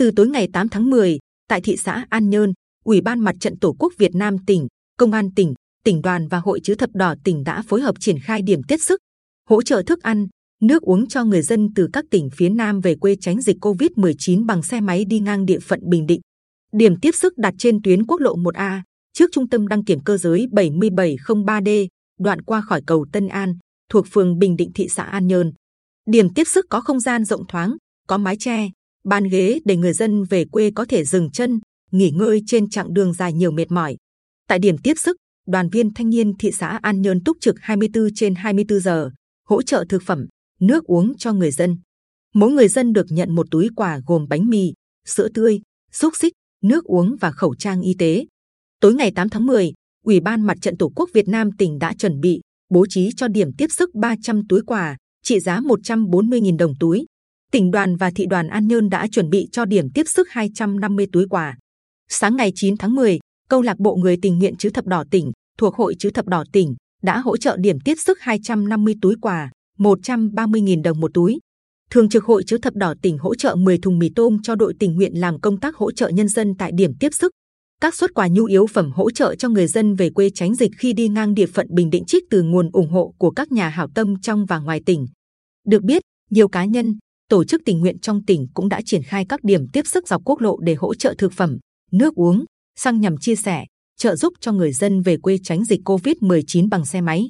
Từ tối ngày 8 tháng 10, tại thị xã An Nhơn, Ủy ban Mặt trận Tổ quốc Việt Nam tỉnh, Công an tỉnh, tỉnh đoàn và Hội chữ thập đỏ tỉnh đã phối hợp triển khai điểm tiếp sức, hỗ trợ thức ăn, nước uống cho người dân từ các tỉnh phía Nam về quê tránh dịch Covid-19 bằng xe máy đi ngang địa phận Bình Định. Điểm tiếp sức đặt trên tuyến quốc lộ 1A trước trung tâm đăng kiểm cơ giới 7703D, đoạn qua khỏi cầu Tân An, thuộc phường Bình Định thị xã An Nhơn. Điểm tiếp sức có không gian rộng thoáng, có mái che, bàn ghế để người dân về quê có thể dừng chân, nghỉ ngơi trên chặng đường dài nhiều mệt mỏi. Tại điểm tiếp sức, đoàn viên thanh niên thị xã An Nhơn túc trực 24 trên 24 giờ, hỗ trợ thực phẩm, nước uống cho người dân. Mỗi người dân được nhận một túi quà gồm bánh mì, sữa tươi, xúc xích, nước uống và khẩu trang y tế. Tối ngày 8 tháng 10, Ủy ban Mặt trận Tổ quốc Việt Nam tỉnh đã chuẩn bị bố trí cho điểm tiếp sức 300 túi quà trị giá 140.000 đồng túi. Tỉnh đoàn và thị đoàn An Nhơn đã chuẩn bị cho điểm tiếp sức 250 túi quà. Sáng ngày 9 tháng 10, câu lạc bộ người tình nguyện chữ thập đỏ tỉnh thuộc hội chữ thập đỏ tỉnh đã hỗ trợ điểm tiếp sức 250 túi quà, 130.000 đồng một túi. Thường trực hội chữ thập đỏ tỉnh hỗ trợ 10 thùng mì tôm cho đội tình nguyện làm công tác hỗ trợ nhân dân tại điểm tiếp sức. Các suất quà nhu yếu phẩm hỗ trợ cho người dân về quê tránh dịch khi đi ngang địa phận Bình Định trích từ nguồn ủng hộ của các nhà hảo tâm trong và ngoài tỉnh. Được biết, nhiều cá nhân, tổ chức tình nguyện trong tỉnh cũng đã triển khai các điểm tiếp sức dọc quốc lộ để hỗ trợ thực phẩm, nước uống, xăng nhằm chia sẻ, trợ giúp cho người dân về quê tránh dịch Covid-19 bằng xe máy.